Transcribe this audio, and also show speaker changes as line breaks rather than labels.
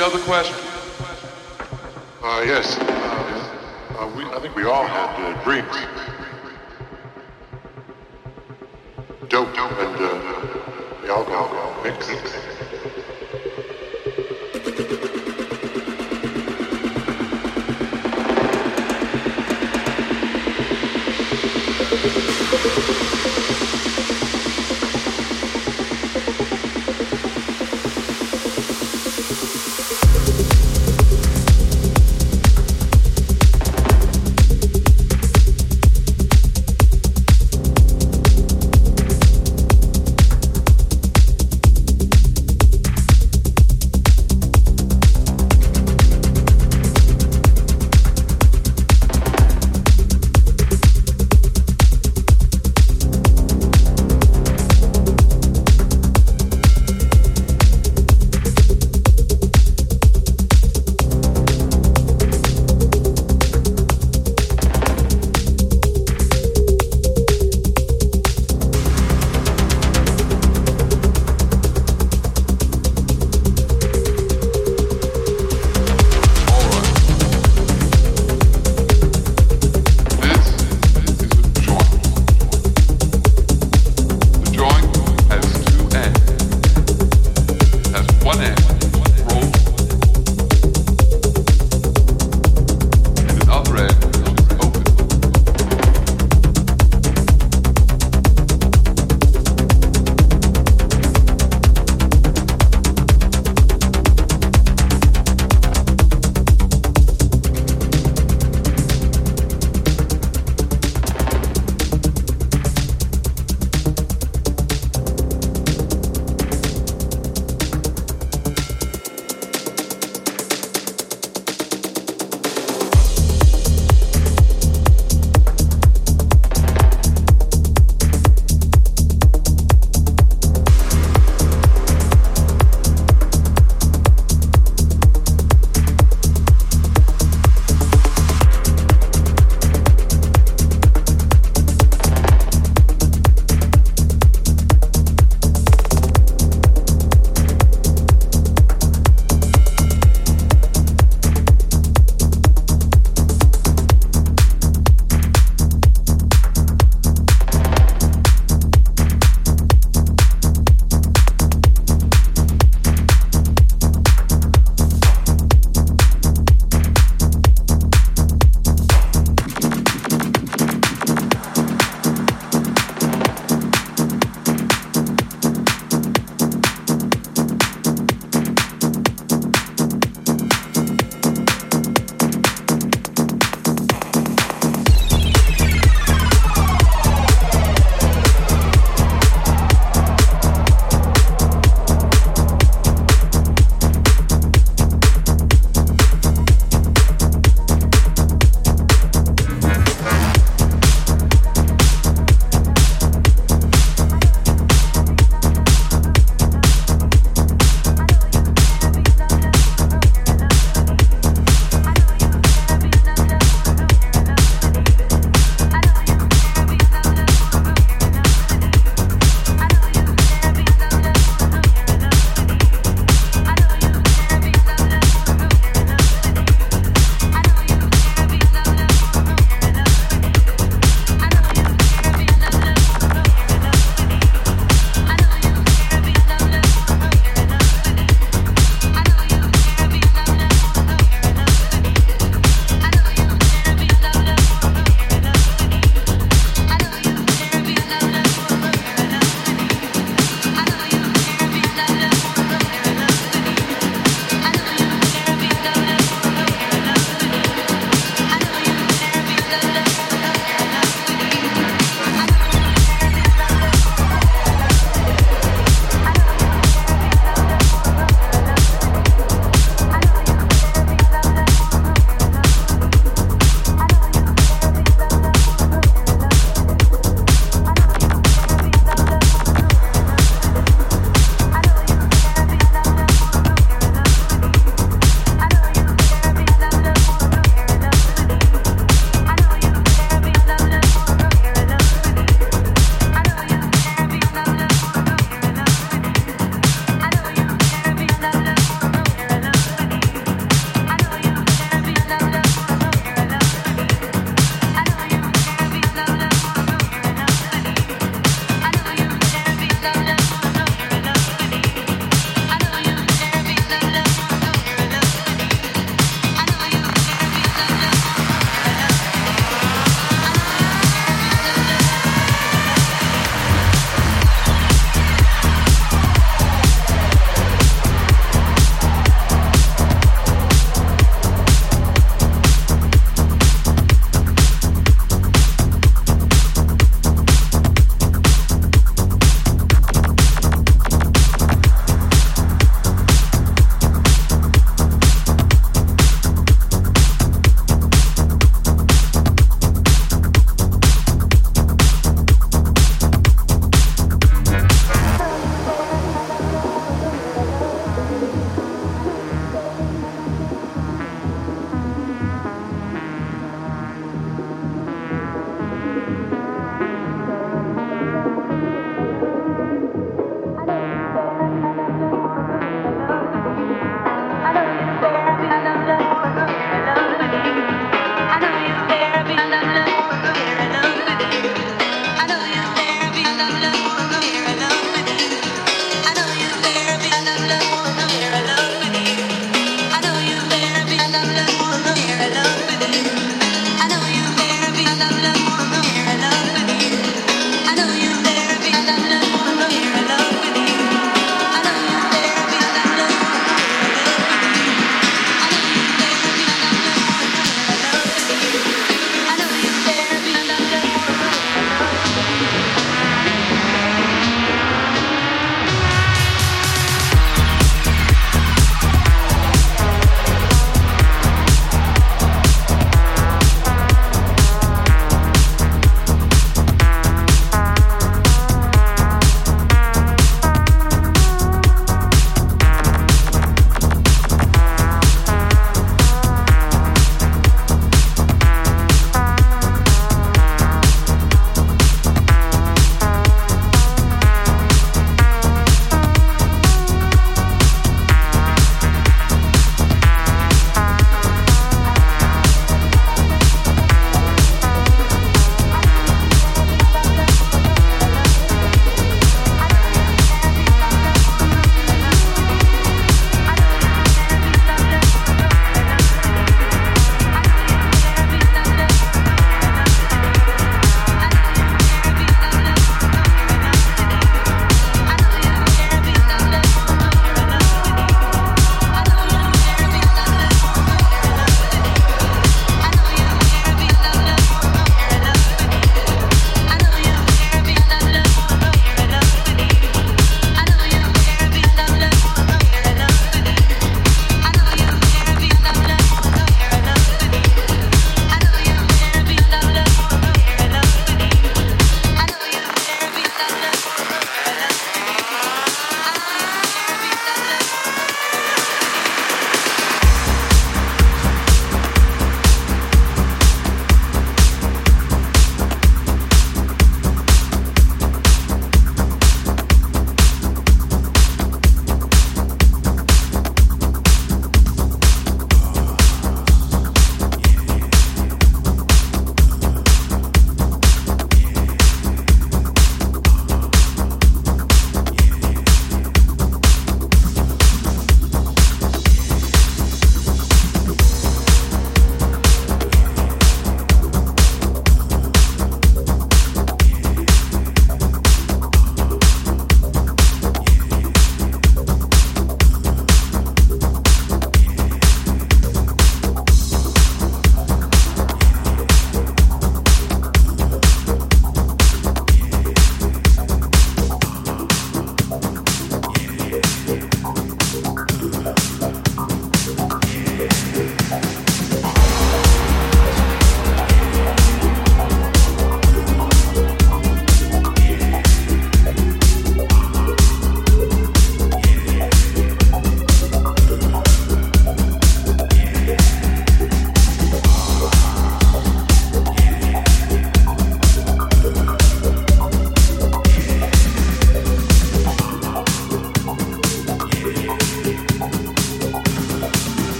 Any other questions?
Uh, yes. Uh, uh, we, I think we all had uh, dreams. Dope, and uh, alcohol mix. Thank